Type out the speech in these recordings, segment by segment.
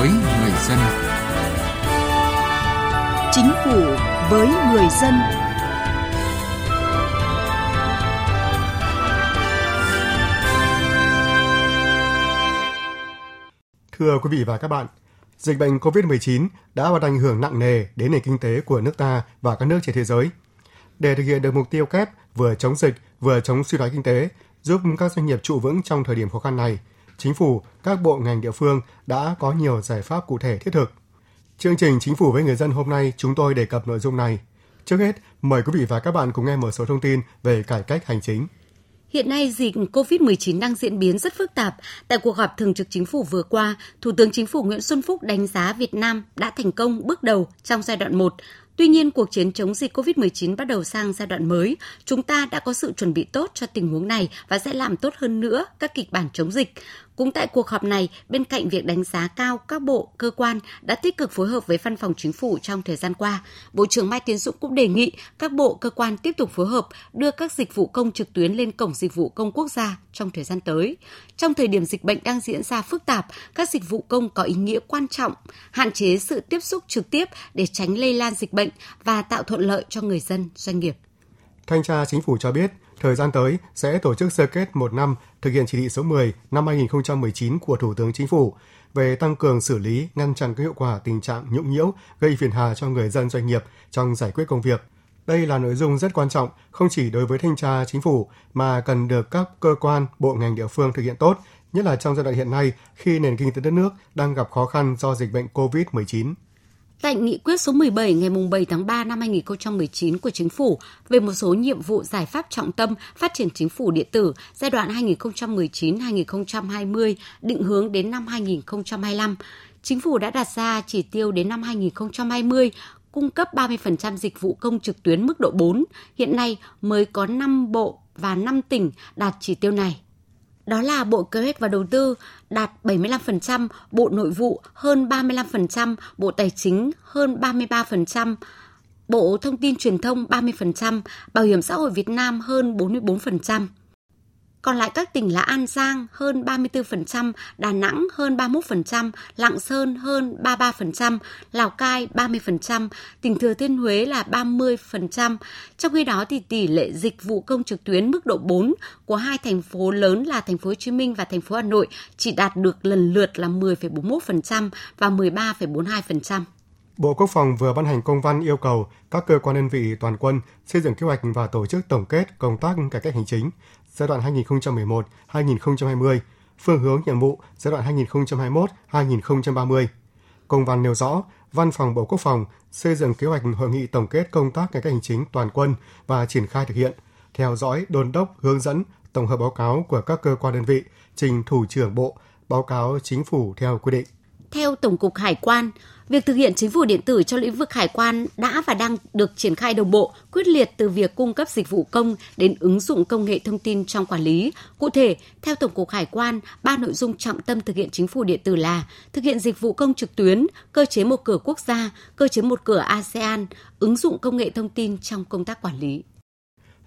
với người dân. Chính phủ với người dân. Thưa quý vị và các bạn, dịch bệnh COVID-19 đã và ảnh hưởng nặng nề đến nền kinh tế của nước ta và các nước trên thế giới. Để thực hiện được mục tiêu kép vừa chống dịch vừa chống suy thoái kinh tế, giúp các doanh nghiệp trụ vững trong thời điểm khó khăn này, chính phủ, các bộ ngành địa phương đã có nhiều giải pháp cụ thể thiết thực. Chương trình Chính phủ với người dân hôm nay chúng tôi đề cập nội dung này. Trước hết, mời quý vị và các bạn cùng nghe một số thông tin về cải cách hành chính. Hiện nay dịch COVID-19 đang diễn biến rất phức tạp. Tại cuộc họp thường trực chính phủ vừa qua, Thủ tướng Chính phủ Nguyễn Xuân Phúc đánh giá Việt Nam đã thành công bước đầu trong giai đoạn 1, Tuy nhiên, cuộc chiến chống dịch COVID-19 bắt đầu sang giai đoạn mới. Chúng ta đã có sự chuẩn bị tốt cho tình huống này và sẽ làm tốt hơn nữa các kịch bản chống dịch. Cũng tại cuộc họp này, bên cạnh việc đánh giá cao các bộ, cơ quan đã tích cực phối hợp với Văn phòng Chính phủ trong thời gian qua, Bộ trưởng Mai Tiến Dũng cũng đề nghị các bộ, cơ quan tiếp tục phối hợp đưa các dịch vụ công trực tuyến lên Cổng Dịch vụ Công Quốc gia trong thời gian tới. Trong thời điểm dịch bệnh đang diễn ra phức tạp, các dịch vụ công có ý nghĩa quan trọng, hạn chế sự tiếp xúc trực tiếp để tránh lây lan dịch bệnh và tạo thuận lợi cho người dân, doanh nghiệp. Thanh tra Chính phủ cho biết, thời gian tới sẽ tổ chức sơ kết một năm thực hiện chỉ thị số 10 năm 2019 của Thủ tướng Chính phủ về tăng cường xử lý, ngăn chặn có hiệu quả tình trạng nhũng nhiễu gây phiền hà cho người dân doanh nghiệp trong giải quyết công việc. Đây là nội dung rất quan trọng không chỉ đối với thanh tra chính phủ mà cần được các cơ quan, bộ ngành địa phương thực hiện tốt, nhất là trong giai đoạn hiện nay khi nền kinh tế đất nước đang gặp khó khăn do dịch bệnh COVID-19. Tại nghị quyết số 17 ngày 7 tháng 3 năm 2019 của Chính phủ về một số nhiệm vụ giải pháp trọng tâm phát triển chính phủ điện tử giai đoạn 2019-2020 định hướng đến năm 2025, Chính phủ đã đặt ra chỉ tiêu đến năm 2020 cung cấp 30% dịch vụ công trực tuyến mức độ 4. Hiện nay mới có 5 bộ và 5 tỉnh đạt chỉ tiêu này đó là Bộ Kế hoạch và Đầu tư đạt 75%, Bộ Nội vụ hơn 35%, Bộ Tài chính hơn 33%, Bộ Thông tin Truyền thông 30%, Bảo hiểm xã hội Việt Nam hơn 44%. Còn lại các tỉnh là An Giang hơn 34%, Đà Nẵng hơn 31%, Lạng Sơn hơn 33%, Lào Cai 30%, tỉnh Thừa Thiên Huế là 30%. Trong khi đó thì tỷ lệ dịch vụ công trực tuyến mức độ 4 của hai thành phố lớn là thành phố Hồ Chí Minh và thành phố Hà Nội chỉ đạt được lần lượt là 10,41% và 13,42%. Bộ Quốc phòng vừa ban hành công văn yêu cầu các cơ quan đơn vị toàn quân xây dựng kế hoạch và tổ chức tổng kết công tác cải cách hành chính giai đoạn 2011-2020, phương hướng nhiệm vụ giai đoạn 2021-2030. Công văn nêu rõ, Văn phòng Bộ Quốc phòng xây dựng kế hoạch hội nghị tổng kết công tác cải cách hành chính toàn quân và triển khai thực hiện, theo dõi, đôn đốc, hướng dẫn, tổng hợp báo cáo của các cơ quan đơn vị, trình thủ trưởng bộ, báo cáo chính phủ theo quy định. Theo Tổng cục Hải quan, việc thực hiện chính phủ điện tử cho lĩnh vực hải quan đã và đang được triển khai đồng bộ, quyết liệt từ việc cung cấp dịch vụ công đến ứng dụng công nghệ thông tin trong quản lý. Cụ thể, theo Tổng cục Hải quan, ba nội dung trọng tâm thực hiện chính phủ điện tử là thực hiện dịch vụ công trực tuyến, cơ chế một cửa quốc gia, cơ chế một cửa ASEAN, ứng dụng công nghệ thông tin trong công tác quản lý.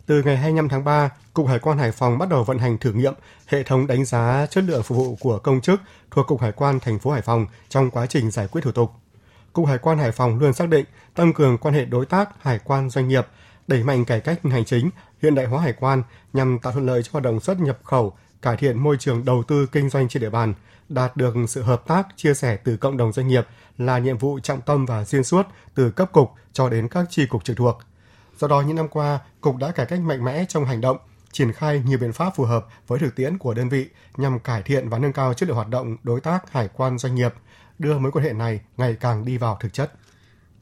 Từ ngày 25 tháng 3, Cục Hải quan Hải Phòng bắt đầu vận hành thử nghiệm hệ thống đánh giá chất lượng phục vụ của công chức thuộc Cục Hải quan thành phố Hải Phòng trong quá trình giải quyết thủ tục. Cục Hải quan Hải Phòng luôn xác định tăng cường quan hệ đối tác hải quan doanh nghiệp, đẩy mạnh cải cách hành chính, hiện đại hóa hải quan nhằm tạo thuận lợi cho hoạt động xuất nhập khẩu, cải thiện môi trường đầu tư kinh doanh trên địa bàn, đạt được sự hợp tác, chia sẻ từ cộng đồng doanh nghiệp là nhiệm vụ trọng tâm và xuyên suốt từ cấp cục cho đến các chi cục trực thuộc – Do đó, những năm qua, Cục đã cải cách mạnh mẽ trong hành động, triển khai nhiều biện pháp phù hợp với thực tiễn của đơn vị nhằm cải thiện và nâng cao chất lượng hoạt động đối tác hải quan doanh nghiệp, đưa mối quan hệ này ngày càng đi vào thực chất.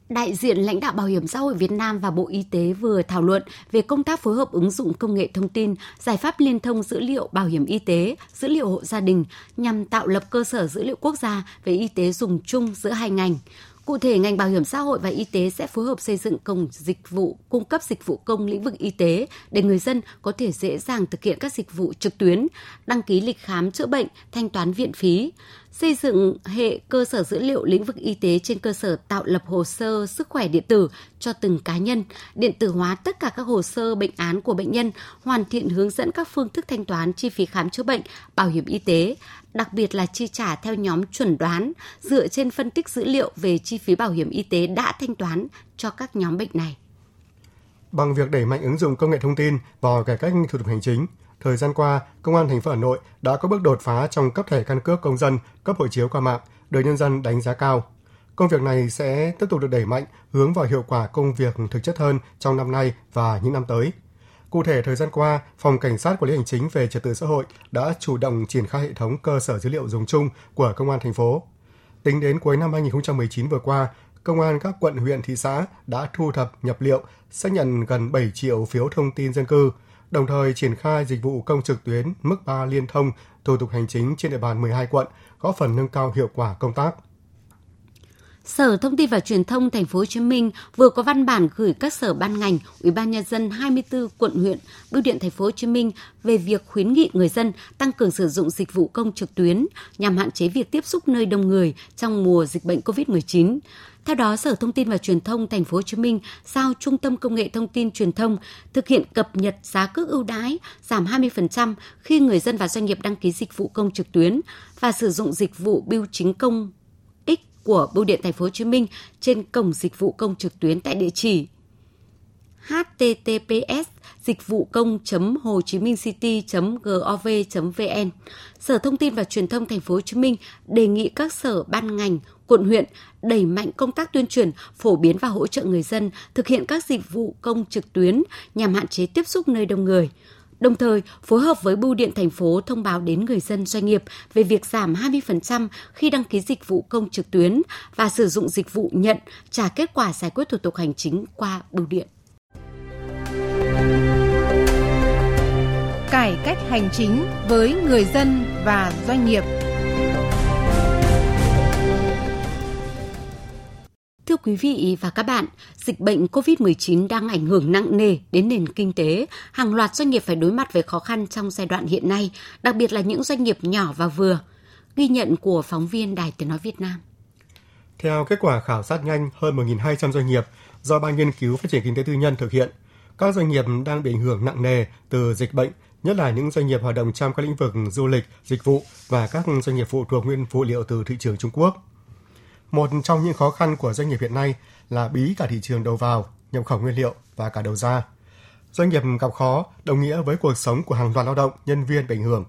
Đại diện lãnh đạo Bảo hiểm xã hội Việt Nam và Bộ Y tế vừa thảo luận về công tác phối hợp ứng dụng công nghệ thông tin, giải pháp liên thông dữ liệu bảo hiểm y tế, dữ liệu hộ gia đình nhằm tạo lập cơ sở dữ liệu quốc gia về y tế dùng chung giữa hai ngành. Cụ thể, ngành bảo hiểm xã hội và y tế sẽ phối hợp xây dựng cổng dịch vụ cung cấp dịch vụ công lĩnh vực y tế để người dân có thể dễ dàng thực hiện các dịch vụ trực tuyến, đăng ký lịch khám chữa bệnh, thanh toán viện phí, xây dựng hệ cơ sở dữ liệu lĩnh vực y tế trên cơ sở tạo lập hồ sơ sức khỏe điện tử cho từng cá nhân, điện tử hóa tất cả các hồ sơ bệnh án của bệnh nhân, hoàn thiện hướng dẫn các phương thức thanh toán chi phí khám chữa bệnh, bảo hiểm y tế, đặc biệt là chi trả theo nhóm chuẩn đoán dựa trên phân tích dữ liệu về chi phí bảo hiểm y tế đã thanh toán cho các nhóm bệnh này. Bằng việc đẩy mạnh ứng dụng công nghệ thông tin vào cải cách thủ tục hành chính, thời gian qua, Công an thành phố Hà Nội đã có bước đột phá trong cấp thẻ căn cước công dân, cấp hộ chiếu qua mạng, được nhân dân đánh giá cao. Công việc này sẽ tiếp tục được đẩy mạnh, hướng vào hiệu quả công việc thực chất hơn trong năm nay và những năm tới. Cụ thể, thời gian qua, Phòng Cảnh sát Quản lý Hành chính về Trật tự xã hội đã chủ động triển khai hệ thống cơ sở dữ liệu dùng chung của Công an thành phố. Tính đến cuối năm 2019 vừa qua, Công an các quận, huyện, thị xã đã thu thập, nhập liệu, xác nhận gần 7 triệu phiếu thông tin dân cư, đồng thời triển khai dịch vụ công trực tuyến mức 3 liên thông thủ tục hành chính trên địa bàn 12 quận, góp phần nâng cao hiệu quả công tác. Sở Thông tin và Truyền thông Thành phố Hồ Chí Minh vừa có văn bản gửi các sở ban ngành, Ủy ban nhân dân 24 quận huyện, bưu điện Thành phố Hồ Chí Minh về việc khuyến nghị người dân tăng cường sử dụng dịch vụ công trực tuyến nhằm hạn chế việc tiếp xúc nơi đông người trong mùa dịch bệnh COVID-19. Theo đó, Sở Thông tin và Truyền thông Thành phố Hồ Chí Minh giao Trung tâm Công nghệ Thông tin Truyền thông thực hiện cập nhật giá cước ưu đãi giảm 20% khi người dân và doanh nghiệp đăng ký dịch vụ công trực tuyến và sử dụng dịch vụ bưu chính công của Bưu điện Thành phố Hồ Chí Minh trên cổng dịch vụ công trực tuyến tại địa chỉ https dịch vụ công hồ chí minh city gov vn sở thông tin và truyền thông thành phố hồ chí minh đề nghị các sở ban ngành quận huyện đẩy mạnh công tác tuyên truyền phổ biến và hỗ trợ người dân thực hiện các dịch vụ công trực tuyến nhằm hạn chế tiếp xúc nơi đông người Đồng thời, phối hợp với Bưu điện thành phố thông báo đến người dân doanh nghiệp về việc giảm 20% khi đăng ký dịch vụ công trực tuyến và sử dụng dịch vụ nhận trả kết quả giải quyết thủ tục hành chính qua bưu điện. Cải cách hành chính với người dân và doanh nghiệp. Thưa quý vị và các bạn, dịch bệnh COVID-19 đang ảnh hưởng nặng nề đến nền kinh tế. Hàng loạt doanh nghiệp phải đối mặt với khó khăn trong giai đoạn hiện nay, đặc biệt là những doanh nghiệp nhỏ và vừa. Ghi nhận của phóng viên Đài Tiếng Nói Việt Nam. Theo kết quả khảo sát nhanh hơn 1.200 doanh nghiệp do Ban Nghiên cứu Phát triển Kinh tế Tư nhân thực hiện, các doanh nghiệp đang bị ảnh hưởng nặng nề từ dịch bệnh, nhất là những doanh nghiệp hoạt động trong các lĩnh vực du lịch, dịch vụ và các doanh nghiệp phụ thuộc nguyên phụ liệu từ thị trường Trung Quốc. Một trong những khó khăn của doanh nghiệp hiện nay là bí cả thị trường đầu vào, nhập khẩu nguyên liệu và cả đầu ra. Doanh nghiệp gặp khó đồng nghĩa với cuộc sống của hàng loạt lao động, nhân viên bị ảnh hưởng.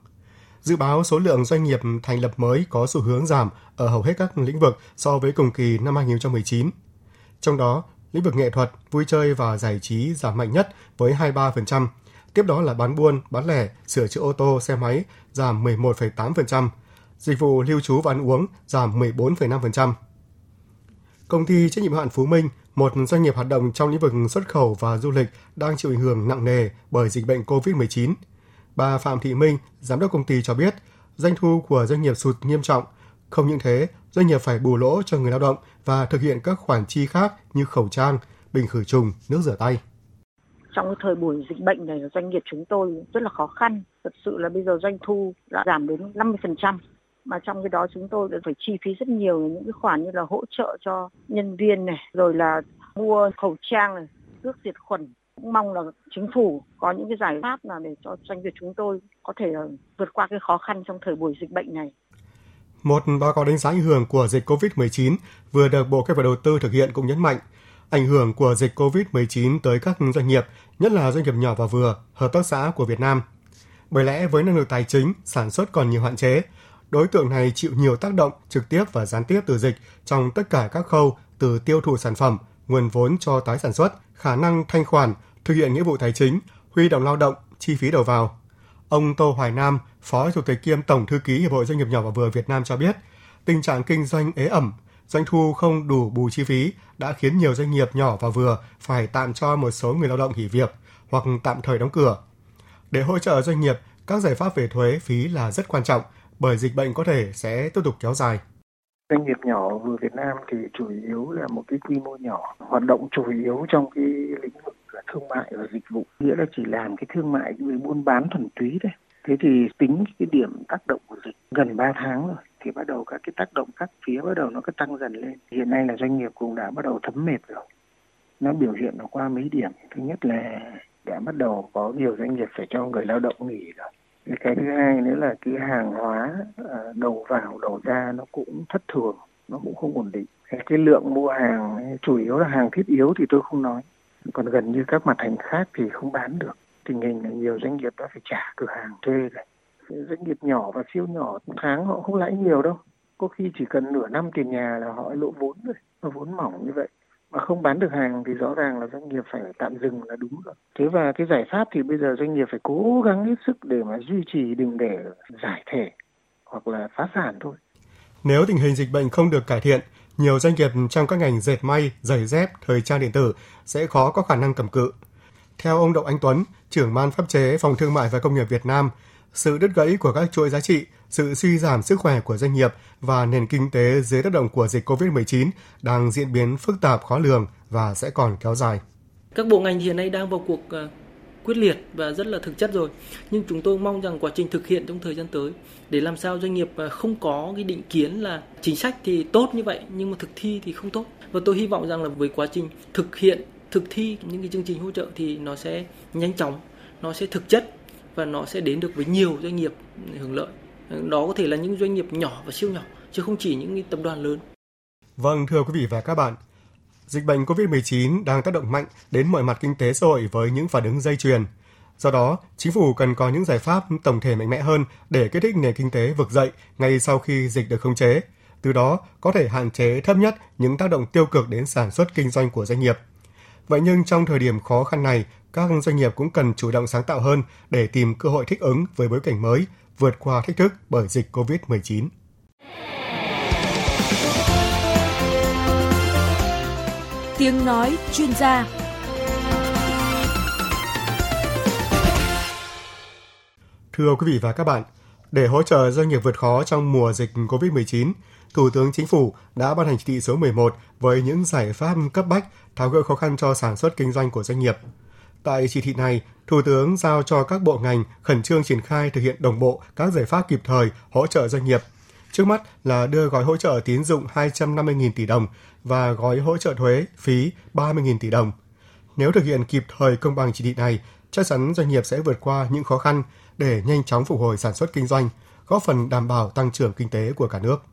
Dự báo số lượng doanh nghiệp thành lập mới có xu hướng giảm ở hầu hết các lĩnh vực so với cùng kỳ năm 2019. Trong đó, lĩnh vực nghệ thuật, vui chơi và giải trí giảm mạnh nhất với 23%. Tiếp đó là bán buôn, bán lẻ, sửa chữa ô tô, xe máy giảm 11,8%. Dịch vụ lưu trú và ăn uống giảm 14,5%. Công ty trách nhiệm hạn Phú Minh, một doanh nghiệp hoạt động trong lĩnh vực xuất khẩu và du lịch đang chịu ảnh hưởng nặng nề bởi dịch bệnh COVID-19. Bà Phạm Thị Minh, giám đốc công ty cho biết, doanh thu của doanh nghiệp sụt nghiêm trọng. Không những thế, doanh nghiệp phải bù lỗ cho người lao động và thực hiện các khoản chi khác như khẩu trang, bình khử trùng, nước rửa tay. Trong cái thời buổi dịch bệnh này, doanh nghiệp chúng tôi rất là khó khăn. Thật sự là bây giờ doanh thu đã giảm đến 50% mà trong cái đó chúng tôi đã phải chi phí rất nhiều những cái khoản như là hỗ trợ cho nhân viên này rồi là mua khẩu trang này nước diệt khuẩn cũng mong là chính phủ có những cái giải pháp nào để cho doanh nghiệp chúng tôi có thể vượt qua cái khó khăn trong thời buổi dịch bệnh này. Một báo cáo đánh giá ảnh hưởng của dịch COVID-19 vừa được Bộ Kế hoạch và Đầu tư thực hiện cũng nhấn mạnh ảnh hưởng của dịch COVID-19 tới các doanh nghiệp, nhất là doanh nghiệp nhỏ và vừa, hợp tác xã của Việt Nam. Bởi lẽ với năng lực tài chính, sản xuất còn nhiều hạn chế, Đối tượng này chịu nhiều tác động trực tiếp và gián tiếp từ dịch trong tất cả các khâu từ tiêu thụ sản phẩm, nguồn vốn cho tái sản xuất, khả năng thanh khoản, thực hiện nghĩa vụ tài chính, huy động lao động, chi phí đầu vào. Ông Tô Hoài Nam, Phó Chủ tịch kiêm Tổng thư ký Hiệp hội Doanh nghiệp nhỏ và vừa Việt Nam cho biết, tình trạng kinh doanh ế ẩm, doanh thu không đủ bù chi phí đã khiến nhiều doanh nghiệp nhỏ và vừa phải tạm cho một số người lao động nghỉ việc hoặc tạm thời đóng cửa. Để hỗ trợ doanh nghiệp, các giải pháp về thuế phí là rất quan trọng bởi dịch bệnh có thể sẽ tiếp tục kéo dài. Doanh nghiệp nhỏ vừa Việt Nam thì chủ yếu là một cái quy mô nhỏ, hoạt động chủ yếu trong cái lĩnh vực thương mại và dịch vụ, nghĩa là chỉ làm cái thương mại với buôn bán thuần túy đấy. Thế thì tính cái điểm tác động của dịch gần 3 tháng rồi thì bắt đầu các cái tác động các phía bắt đầu nó cứ tăng dần lên. Hiện nay là doanh nghiệp cũng đã bắt đầu thấm mệt rồi. Nó biểu hiện nó qua mấy điểm. Thứ nhất là đã bắt đầu có nhiều doanh nghiệp phải cho người lao động nghỉ rồi cái thứ hai nữa là cái hàng hóa à, đầu vào đầu ra nó cũng thất thường nó cũng không ổn định cái lượng mua hàng chủ yếu là hàng thiết yếu thì tôi không nói còn gần như các mặt hàng khác thì không bán được tình hình là nhiều doanh nghiệp đã phải trả cửa hàng thuê này doanh nghiệp nhỏ và siêu nhỏ tháng họ không lãi nhiều đâu có khi chỉ cần nửa năm tiền nhà là họ lỗ vốn rồi và vốn mỏng như vậy mà không bán được hàng thì rõ ràng là doanh nghiệp phải tạm dừng là đúng rồi. Thế và cái giải pháp thì bây giờ doanh nghiệp phải cố gắng hết sức để mà duy trì đừng để giải thể hoặc là phá sản thôi. Nếu tình hình dịch bệnh không được cải thiện, nhiều doanh nghiệp trong các ngành dệt may, giày dép, thời trang điện tử sẽ khó có khả năng cầm cự. Theo ông Đậu Anh Tuấn, trưởng ban pháp chế Phòng Thương mại và Công nghiệp Việt Nam, sự đứt gãy của các chuỗi giá trị, sự suy giảm sức khỏe của doanh nghiệp và nền kinh tế dưới tác động của dịch COVID-19 đang diễn biến phức tạp khó lường và sẽ còn kéo dài. Các bộ ngành hiện nay đang vào cuộc à, quyết liệt và rất là thực chất rồi. Nhưng chúng tôi mong rằng quá trình thực hiện trong thời gian tới để làm sao doanh nghiệp à, không có cái định kiến là chính sách thì tốt như vậy nhưng mà thực thi thì không tốt. Và tôi hy vọng rằng là với quá trình thực hiện, thực thi những cái chương trình hỗ trợ thì nó sẽ nhanh chóng, nó sẽ thực chất và nó sẽ đến được với nhiều doanh nghiệp hưởng lợi. Đó có thể là những doanh nghiệp nhỏ và siêu nhỏ chứ không chỉ những tập đoàn lớn. Vâng, thưa quý vị và các bạn, dịch bệnh COVID-19 đang tác động mạnh đến mọi mặt kinh tế xã hội với những phản ứng dây chuyền. Do đó, chính phủ cần có những giải pháp tổng thể mạnh mẽ hơn để kích thích nền kinh tế vực dậy ngay sau khi dịch được khống chế. Từ đó, có thể hạn chế thấp nhất những tác động tiêu cực đến sản xuất kinh doanh của doanh nghiệp. Vậy nhưng trong thời điểm khó khăn này, các doanh nghiệp cũng cần chủ động sáng tạo hơn để tìm cơ hội thích ứng với bối cảnh mới, vượt qua thách thức bởi dịch COVID-19. Tiếng nói chuyên gia Thưa quý vị và các bạn, để hỗ trợ doanh nghiệp vượt khó trong mùa dịch COVID-19, Thủ tướng Chính phủ đã ban hành chỉ thị số 11 với những giải pháp cấp bách tháo gỡ khó khăn cho sản xuất kinh doanh của doanh nghiệp. Tại chỉ thị này, Thủ tướng giao cho các bộ ngành khẩn trương triển khai thực hiện đồng bộ các giải pháp kịp thời hỗ trợ doanh nghiệp. Trước mắt là đưa gói hỗ trợ tín dụng 250.000 tỷ đồng và gói hỗ trợ thuế phí 30.000 tỷ đồng. Nếu thực hiện kịp thời công bằng chỉ thị này, chắc chắn doanh nghiệp sẽ vượt qua những khó khăn để nhanh chóng phục hồi sản xuất kinh doanh, góp phần đảm bảo tăng trưởng kinh tế của cả nước.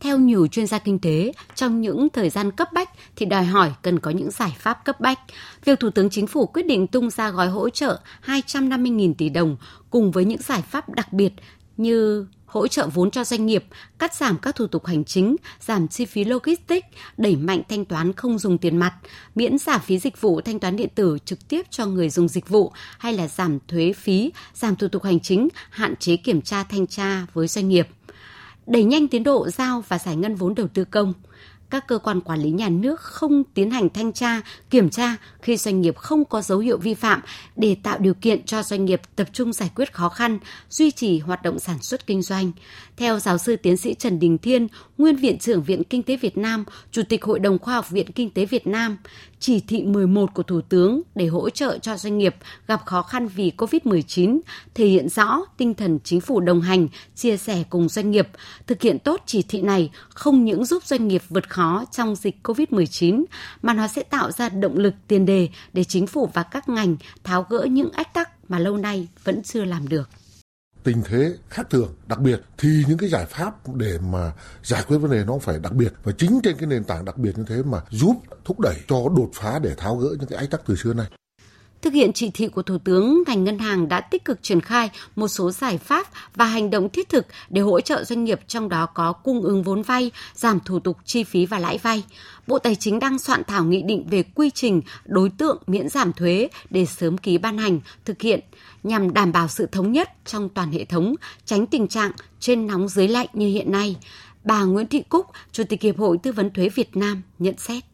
Theo nhiều chuyên gia kinh tế, trong những thời gian cấp bách thì đòi hỏi cần có những giải pháp cấp bách. Việc Thủ tướng Chính phủ quyết định tung ra gói hỗ trợ 250.000 tỷ đồng cùng với những giải pháp đặc biệt như hỗ trợ vốn cho doanh nghiệp, cắt giảm các thủ tục hành chính, giảm chi phí logistics, đẩy mạnh thanh toán không dùng tiền mặt, miễn giảm phí dịch vụ thanh toán điện tử trực tiếp cho người dùng dịch vụ hay là giảm thuế phí, giảm thủ tục hành chính, hạn chế kiểm tra thanh tra với doanh nghiệp đẩy nhanh tiến độ giao và giải ngân vốn đầu tư công. Các cơ quan quản lý nhà nước không tiến hành thanh tra, kiểm tra khi doanh nghiệp không có dấu hiệu vi phạm để tạo điều kiện cho doanh nghiệp tập trung giải quyết khó khăn, duy trì hoạt động sản xuất kinh doanh. Theo giáo sư tiến sĩ Trần Đình Thiên, nguyên viện trưởng Viện Kinh tế Việt Nam, Chủ tịch Hội đồng Khoa học Viện Kinh tế Việt Nam, chỉ thị 11 của Thủ tướng để hỗ trợ cho doanh nghiệp gặp khó khăn vì COVID-19 thể hiện rõ tinh thần chính phủ đồng hành, chia sẻ cùng doanh nghiệp. Thực hiện tốt chỉ thị này không những giúp doanh nghiệp vượt khó trong dịch COVID-19 mà nó sẽ tạo ra động lực tiền đề để chính phủ và các ngành tháo gỡ những ách tắc mà lâu nay vẫn chưa làm được tình thế khác thường, đặc biệt, thì những cái giải pháp để mà giải quyết vấn đề nó phải đặc biệt và chính trên cái nền tảng đặc biệt như thế mà giúp thúc đẩy cho đột phá để tháo gỡ những cái ách tắc từ xưa nay. Thực hiện chỉ thị của Thủ tướng, ngành ngân hàng đã tích cực triển khai một số giải pháp và hành động thiết thực để hỗ trợ doanh nghiệp trong đó có cung ứng vốn vay, giảm thủ tục chi phí và lãi vay. Bộ Tài chính đang soạn thảo nghị định về quy trình đối tượng miễn giảm thuế để sớm ký ban hành, thực hiện nhằm đảm bảo sự thống nhất trong toàn hệ thống, tránh tình trạng trên nóng dưới lạnh như hiện nay. Bà Nguyễn Thị Cúc, Chủ tịch Hiệp hội Tư vấn Thuế Việt Nam nhận xét.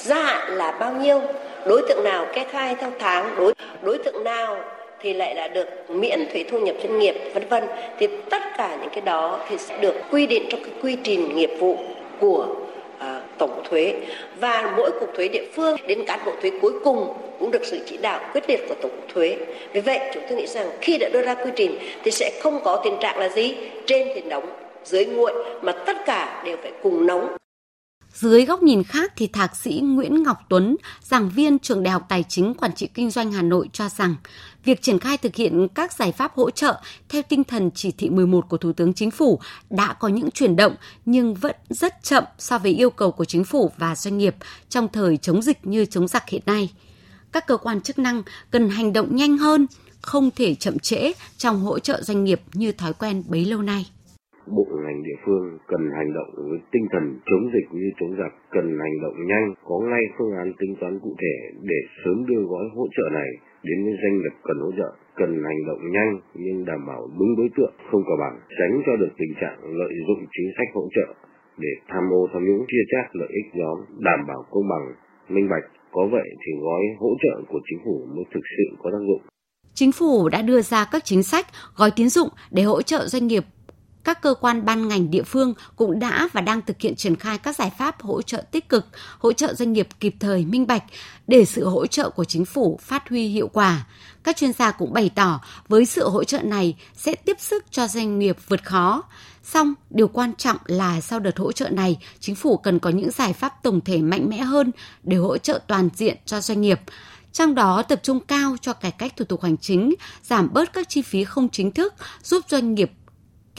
Gia hạn là bao nhiêu? Đối tượng nào kê khai theo tháng? Đối đối tượng nào thì lại là được miễn thuế thu nhập doanh nghiệp vân vân. Thì tất cả những cái đó thì sẽ được quy định trong cái quy trình nghiệp vụ của À, tổng thuế. Và mỗi cục thuế địa phương đến cán bộ thuế cuối cùng cũng được sự chỉ đạo quyết liệt của tổng cục thuế. Vì vậy chúng tôi nghĩ rằng khi đã đưa ra quy trình thì sẽ không có tình trạng là gì. Trên thì nóng dưới nguội mà tất cả đều phải cùng nóng. Dưới góc nhìn khác thì Thạc sĩ Nguyễn Ngọc Tuấn, giảng viên trường Đại học Tài chính Quản trị Kinh doanh Hà Nội cho rằng, việc triển khai thực hiện các giải pháp hỗ trợ theo tinh thần chỉ thị 11 của Thủ tướng Chính phủ đã có những chuyển động nhưng vẫn rất chậm so với yêu cầu của chính phủ và doanh nghiệp trong thời chống dịch như chống giặc hiện nay. Các cơ quan chức năng cần hành động nhanh hơn, không thể chậm trễ trong hỗ trợ doanh nghiệp như thói quen bấy lâu nay bộ ngành địa phương cần hành động với tinh thần chống dịch như chống giặc, cần hành động nhanh, có ngay phương án tính toán cụ thể để sớm đưa gói hỗ trợ này đến với doanh nghiệp cần hỗ trợ, cần hành động nhanh nhưng đảm bảo đúng đối tượng, không cờ bằng, tránh cho được tình trạng lợi dụng chính sách hỗ trợ để tham ô tham nhũng chia chác lợi ích nhóm, đảm bảo công bằng, minh bạch. Có vậy thì gói hỗ trợ của chính phủ mới thực sự có tác dụng. Chính phủ đã đưa ra các chính sách, gói tín dụng để hỗ trợ doanh nghiệp các cơ quan ban ngành địa phương cũng đã và đang thực hiện triển khai các giải pháp hỗ trợ tích cực, hỗ trợ doanh nghiệp kịp thời minh bạch để sự hỗ trợ của chính phủ phát huy hiệu quả. Các chuyên gia cũng bày tỏ với sự hỗ trợ này sẽ tiếp sức cho doanh nghiệp vượt khó. Song, điều quan trọng là sau đợt hỗ trợ này, chính phủ cần có những giải pháp tổng thể mạnh mẽ hơn để hỗ trợ toàn diện cho doanh nghiệp trong đó tập trung cao cho cải cách thủ tục hành chính, giảm bớt các chi phí không chính thức, giúp doanh nghiệp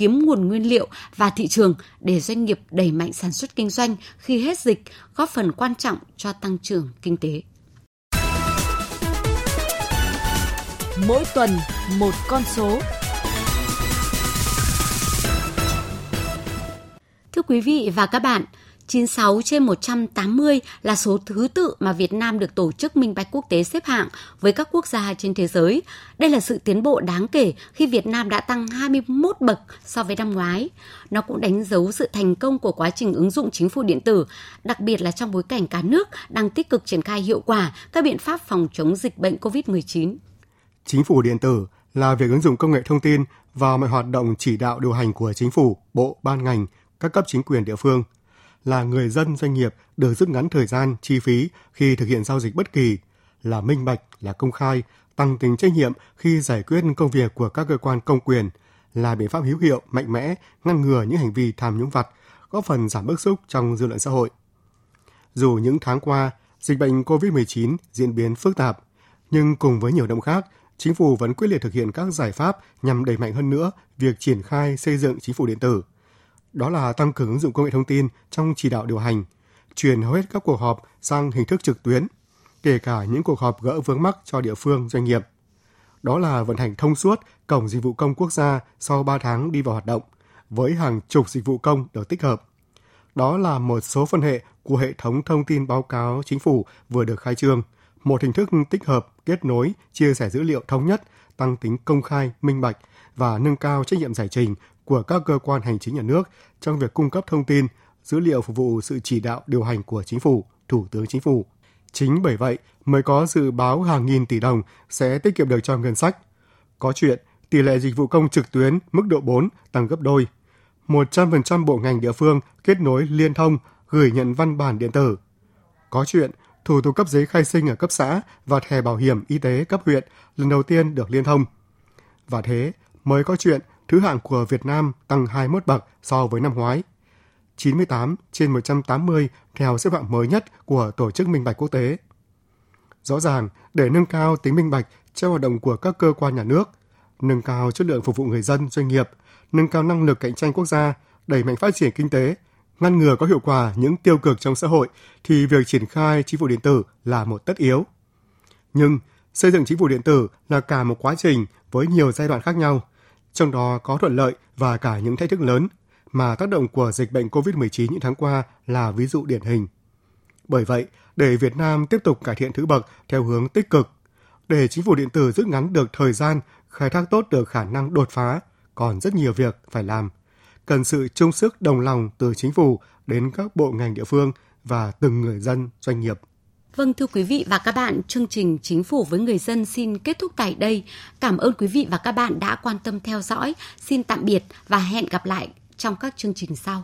kiếm nguồn nguyên liệu và thị trường để doanh nghiệp đẩy mạnh sản xuất kinh doanh khi hết dịch, góp phần quan trọng cho tăng trưởng kinh tế. Mỗi tuần một con số. Thưa quý vị và các bạn, 96 trên 180 là số thứ tự mà Việt Nam được Tổ chức Minh bạch Quốc tế xếp hạng với các quốc gia trên thế giới. Đây là sự tiến bộ đáng kể khi Việt Nam đã tăng 21 bậc so với năm ngoái. Nó cũng đánh dấu sự thành công của quá trình ứng dụng chính phủ điện tử, đặc biệt là trong bối cảnh cả nước đang tích cực triển khai hiệu quả các biện pháp phòng chống dịch bệnh COVID-19. Chính phủ điện tử là việc ứng dụng công nghệ thông tin vào mọi hoạt động chỉ đạo điều hành của chính phủ, bộ, ban ngành, các cấp chính quyền địa phương – là người dân doanh nghiệp được rút ngắn thời gian, chi phí khi thực hiện giao dịch bất kỳ, là minh bạch, là công khai, tăng tính trách nhiệm khi giải quyết công việc của các cơ quan công quyền, là biện pháp hữu hiệu, mạnh mẽ, ngăn ngừa những hành vi tham nhũng vặt, góp phần giảm bức xúc trong dư luận xã hội. Dù những tháng qua, dịch bệnh COVID-19 diễn biến phức tạp, nhưng cùng với nhiều động khác, chính phủ vẫn quyết liệt thực hiện các giải pháp nhằm đẩy mạnh hơn nữa việc triển khai xây dựng chính phủ điện tử – đó là tăng cường ứng dụng công nghệ thông tin trong chỉ đạo điều hành, chuyển hầu hết các cuộc họp sang hình thức trực tuyến, kể cả những cuộc họp gỡ vướng mắc cho địa phương doanh nghiệp. Đó là vận hành thông suốt cổng dịch vụ công quốc gia sau 3 tháng đi vào hoạt động, với hàng chục dịch vụ công được tích hợp. Đó là một số phân hệ của hệ thống thông tin báo cáo chính phủ vừa được khai trương, một hình thức tích hợp, kết nối, chia sẻ dữ liệu thống nhất, tăng tính công khai, minh bạch và nâng cao trách nhiệm giải trình của các cơ quan hành chính nhà nước trong việc cung cấp thông tin, dữ liệu phục vụ sự chỉ đạo điều hành của chính phủ, thủ tướng chính phủ. Chính bởi vậy mới có dự báo hàng nghìn tỷ đồng sẽ tiết kiệm được cho ngân sách. Có chuyện tỷ lệ dịch vụ công trực tuyến mức độ 4 tăng gấp đôi. 100% bộ ngành địa phương kết nối liên thông gửi nhận văn bản điện tử. Có chuyện thủ tục cấp giấy khai sinh ở cấp xã và thẻ bảo hiểm y tế cấp huyện lần đầu tiên được liên thông. Và thế mới có chuyện thứ hạng của Việt Nam tăng 21 bậc so với năm ngoái. 98 trên 180 theo xếp hạng mới nhất của Tổ chức Minh bạch Quốc tế. Rõ ràng, để nâng cao tính minh bạch trong hoạt động của các cơ quan nhà nước, nâng cao chất lượng phục vụ người dân, doanh nghiệp, nâng cao năng lực cạnh tranh quốc gia, đẩy mạnh phát triển kinh tế, ngăn ngừa có hiệu quả những tiêu cực trong xã hội thì việc triển khai chính phủ điện tử là một tất yếu. Nhưng xây dựng chính phủ điện tử là cả một quá trình với nhiều giai đoạn khác nhau – trong đó có thuận lợi và cả những thách thức lớn mà tác động của dịch bệnh COVID-19 những tháng qua là ví dụ điển hình. Bởi vậy, để Việt Nam tiếp tục cải thiện thứ bậc theo hướng tích cực, để chính phủ điện tử rút ngắn được thời gian, khai thác tốt được khả năng đột phá, còn rất nhiều việc phải làm. Cần sự chung sức đồng lòng từ chính phủ đến các bộ ngành địa phương và từng người dân, doanh nghiệp. Vâng thưa quý vị và các bạn, chương trình Chính phủ với người dân xin kết thúc tại đây. Cảm ơn quý vị và các bạn đã quan tâm theo dõi. Xin tạm biệt và hẹn gặp lại trong các chương trình sau.